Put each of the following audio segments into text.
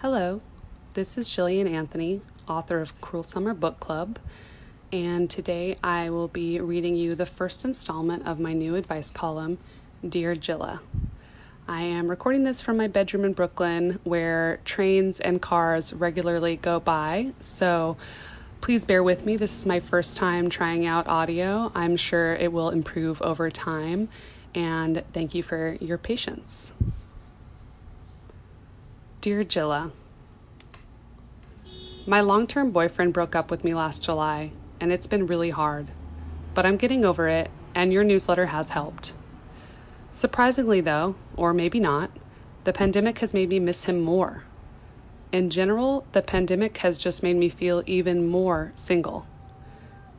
Hello, this is Jillian Anthony, author of Cruel Summer Book Club, and today I will be reading you the first installment of my new advice column, Dear Jilla. I am recording this from my bedroom in Brooklyn where trains and cars regularly go by, so please bear with me. This is my first time trying out audio. I'm sure it will improve over time, and thank you for your patience. Dear Jilla, My long term boyfriend broke up with me last July, and it's been really hard. But I'm getting over it, and your newsletter has helped. Surprisingly, though, or maybe not, the pandemic has made me miss him more. In general, the pandemic has just made me feel even more single.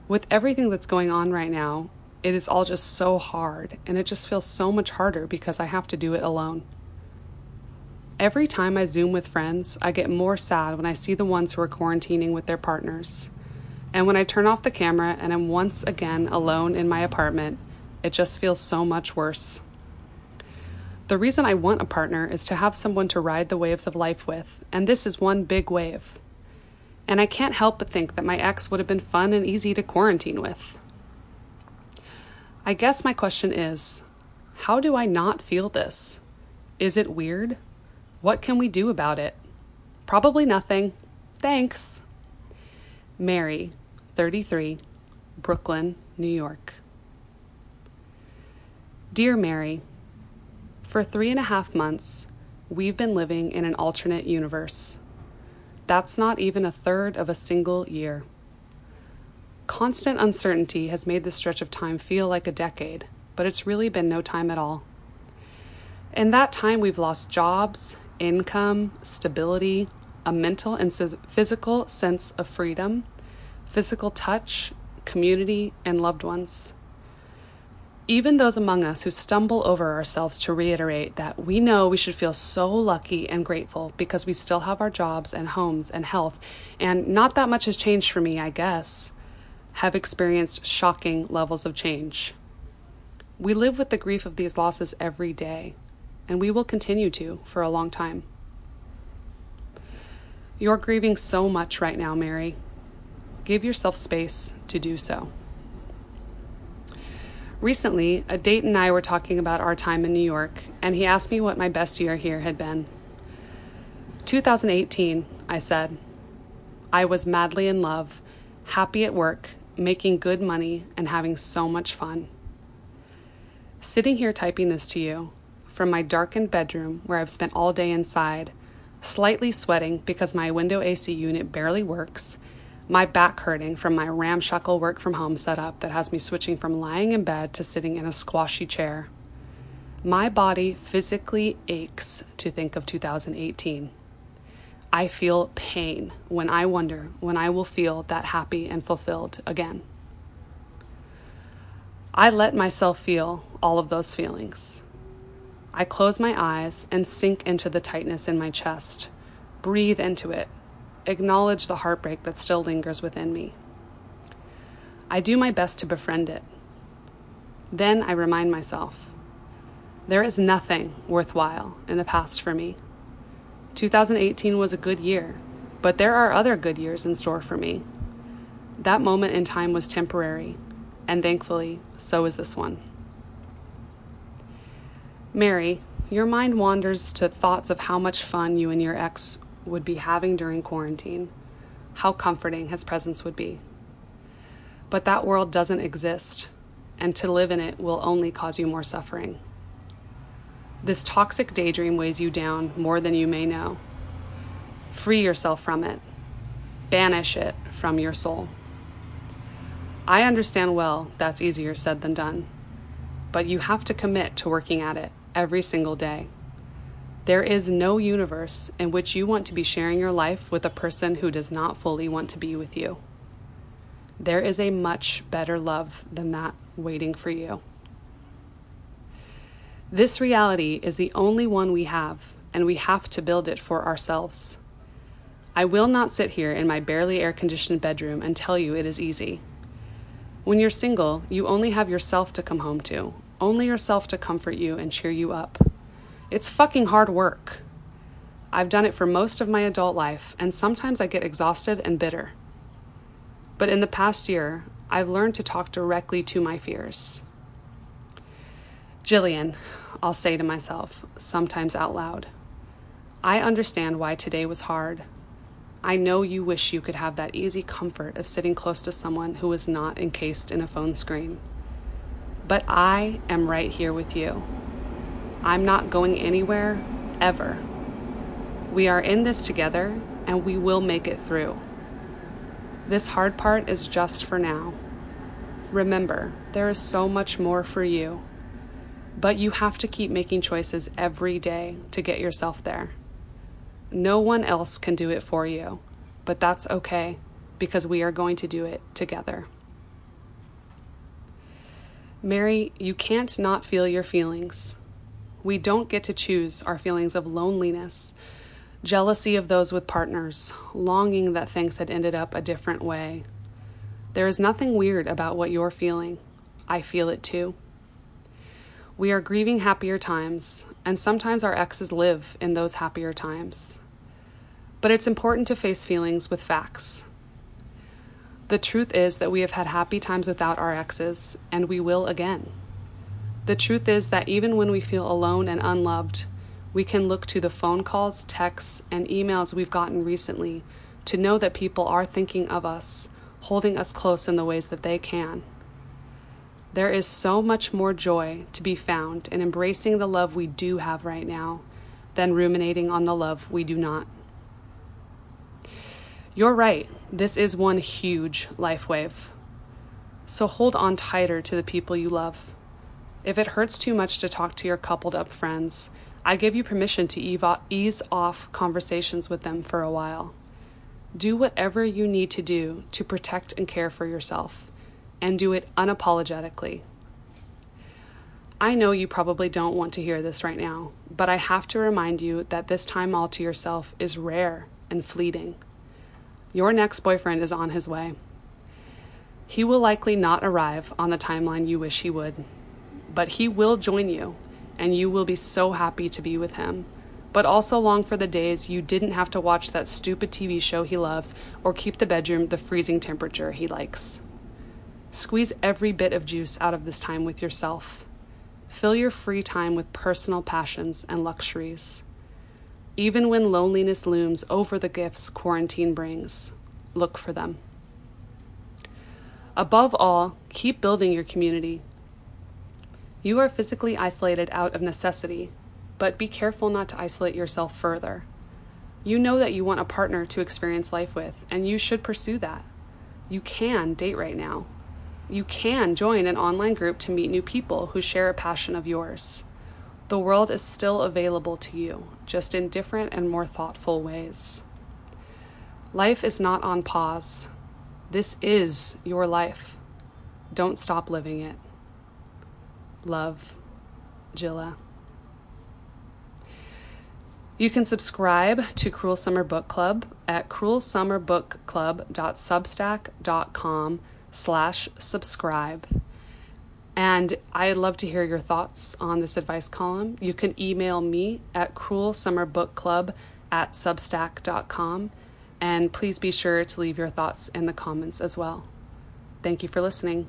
With everything that's going on right now, it is all just so hard, and it just feels so much harder because I have to do it alone. Every time I Zoom with friends, I get more sad when I see the ones who are quarantining with their partners. And when I turn off the camera and am once again alone in my apartment, it just feels so much worse. The reason I want a partner is to have someone to ride the waves of life with, and this is one big wave. And I can't help but think that my ex would have been fun and easy to quarantine with. I guess my question is how do I not feel this? Is it weird? What can we do about it? Probably nothing. Thanks. Mary, 33, Brooklyn, New York. Dear Mary, for three and a half months, we've been living in an alternate universe. That's not even a third of a single year. Constant uncertainty has made this stretch of time feel like a decade, but it's really been no time at all. In that time, we've lost jobs, income, stability, a mental and physical sense of freedom, physical touch, community, and loved ones. Even those among us who stumble over ourselves to reiterate that we know we should feel so lucky and grateful because we still have our jobs and homes and health, and not that much has changed for me, I guess, have experienced shocking levels of change. We live with the grief of these losses every day and we will continue to for a long time. You're grieving so much right now, Mary. Give yourself space to do so. Recently, a date and I were talking about our time in New York, and he asked me what my best year here had been. 2018, I said. I was madly in love, happy at work, making good money, and having so much fun. Sitting here typing this to you, from my darkened bedroom where I've spent all day inside, slightly sweating because my window AC unit barely works, my back hurting from my ramshackle work from home setup that has me switching from lying in bed to sitting in a squashy chair. My body physically aches to think of 2018. I feel pain when I wonder when I will feel that happy and fulfilled again. I let myself feel all of those feelings. I close my eyes and sink into the tightness in my chest. Breathe into it. Acknowledge the heartbreak that still lingers within me. I do my best to befriend it. Then I remind myself there is nothing worthwhile in the past for me. 2018 was a good year, but there are other good years in store for me. That moment in time was temporary, and thankfully, so is this one. Mary, your mind wanders to thoughts of how much fun you and your ex would be having during quarantine, how comforting his presence would be. But that world doesn't exist, and to live in it will only cause you more suffering. This toxic daydream weighs you down more than you may know. Free yourself from it, banish it from your soul. I understand well that's easier said than done, but you have to commit to working at it every single day. There is no universe in which you want to be sharing your life with a person who does not fully want to be with you. There is a much better love than that waiting for you. This reality is the only one we have, and we have to build it for ourselves. I will not sit here in my barely air conditioned bedroom and tell you it is easy. When you're single, you only have yourself to come home to, only yourself to comfort you and cheer you up. It's fucking hard work. I've done it for most of my adult life, and sometimes I get exhausted and bitter. But in the past year, I've learned to talk directly to my fears. Jillian, I'll say to myself, sometimes out loud, I understand why today was hard. I know you wish you could have that easy comfort of sitting close to someone who is not encased in a phone screen. But I am right here with you. I'm not going anywhere, ever. We are in this together, and we will make it through. This hard part is just for now. Remember, there is so much more for you, but you have to keep making choices every day to get yourself there. No one else can do it for you, but that's okay because we are going to do it together. Mary, you can't not feel your feelings. We don't get to choose our feelings of loneliness, jealousy of those with partners, longing that things had ended up a different way. There is nothing weird about what you're feeling. I feel it too. We are grieving happier times, and sometimes our exes live in those happier times. But it's important to face feelings with facts. The truth is that we have had happy times without our exes, and we will again. The truth is that even when we feel alone and unloved, we can look to the phone calls, texts, and emails we've gotten recently to know that people are thinking of us, holding us close in the ways that they can. There is so much more joy to be found in embracing the love we do have right now than ruminating on the love we do not. You're right, this is one huge life wave. So hold on tighter to the people you love. If it hurts too much to talk to your coupled up friends, I give you permission to ease off conversations with them for a while. Do whatever you need to do to protect and care for yourself, and do it unapologetically. I know you probably don't want to hear this right now, but I have to remind you that this time all to yourself is rare and fleeting. Your next boyfriend is on his way. He will likely not arrive on the timeline you wish he would, but he will join you and you will be so happy to be with him. But also long for the days you didn't have to watch that stupid TV show he loves or keep the bedroom the freezing temperature he likes. Squeeze every bit of juice out of this time with yourself. Fill your free time with personal passions and luxuries. Even when loneliness looms over the gifts quarantine brings, look for them. Above all, keep building your community you are physically isolated out of necessity, but be careful not to isolate yourself further. You know that you want a partner to experience life with, and you should pursue that. You can date right now. You can join an online group to meet new people who share a passion of yours. The world is still available to you, just in different and more thoughtful ways. Life is not on pause. This is your life. Don't stop living it. Love, Jilla. You can subscribe to Cruel Summer Book Club at cruelsummerbookclub.substack.com slash subscribe. And I'd love to hear your thoughts on this advice column. You can email me at cruelsummerbookclub at substack.com. And please be sure to leave your thoughts in the comments as well. Thank you for listening.